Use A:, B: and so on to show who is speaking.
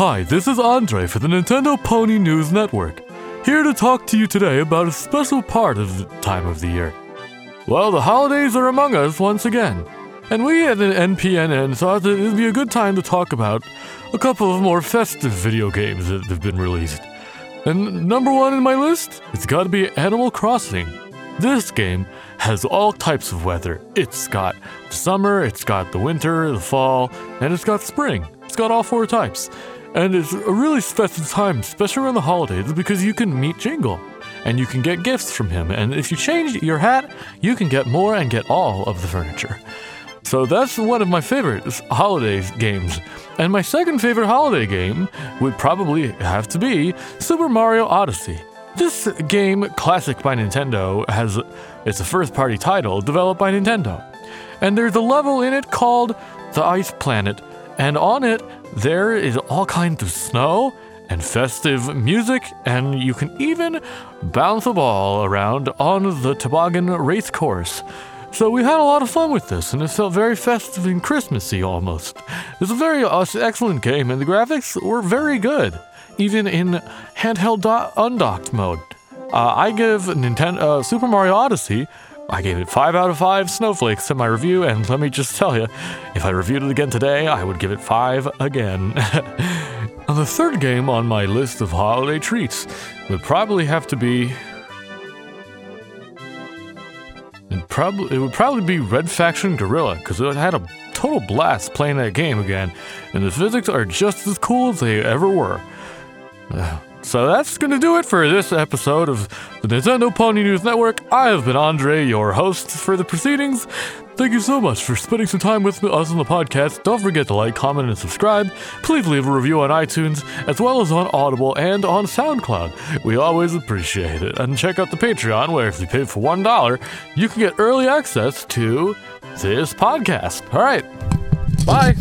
A: Hi, this is Andre for the Nintendo Pony News Network, here to talk to you today about a special part of the time of the year. Well, the holidays are among us once again, and we at the NPNN thought that it would be a good time to talk about a couple of more festive video games that have been released. And number one in my list, it's got to be Animal Crossing. This game has all types of weather. It's got summer, it's got the winter, the fall, and it's got spring. It's got all four types. And it's a really special time, especially around the holidays, because you can meet Jingle and you can get gifts from him. And if you change your hat, you can get more and get all of the furniture. So that's one of my favorite holiday games. And my second favorite holiday game would probably have to be Super Mario Odyssey. This game, classic by Nintendo, has it's a first-party title developed by Nintendo. And there's a level in it called the Ice Planet, and on it there is all kinds of snow and festive music, and you can even bounce a ball around on the toboggan race course. So we had a lot of fun with this, and it felt very festive and Christmassy almost. It's a very uh, excellent game, and the graphics were very good, even in handheld do- undocked mode. Uh, I give Nintendo uh, Super Mario Odyssey. I gave it five out of five snowflakes in my review, and let me just tell you, if I reviewed it again today, I would give it five again. and the third game on my list of holiday treats would probably have to be it probably it would probably be Red Faction Guerrilla, because it had a total blast playing that game again, and the physics are just as cool as they ever were. So that's gonna do it for this episode of the Nintendo Pony News Network. I have been Andre, your host for the proceedings. Thank you so much for spending some time with us on the podcast. Don't forget to like, comment, and subscribe. Please leave a review on iTunes, as well as on Audible and on SoundCloud. We always appreciate it. And check out the Patreon, where if you pay for $1, you can get early access to this podcast. All right. Bye.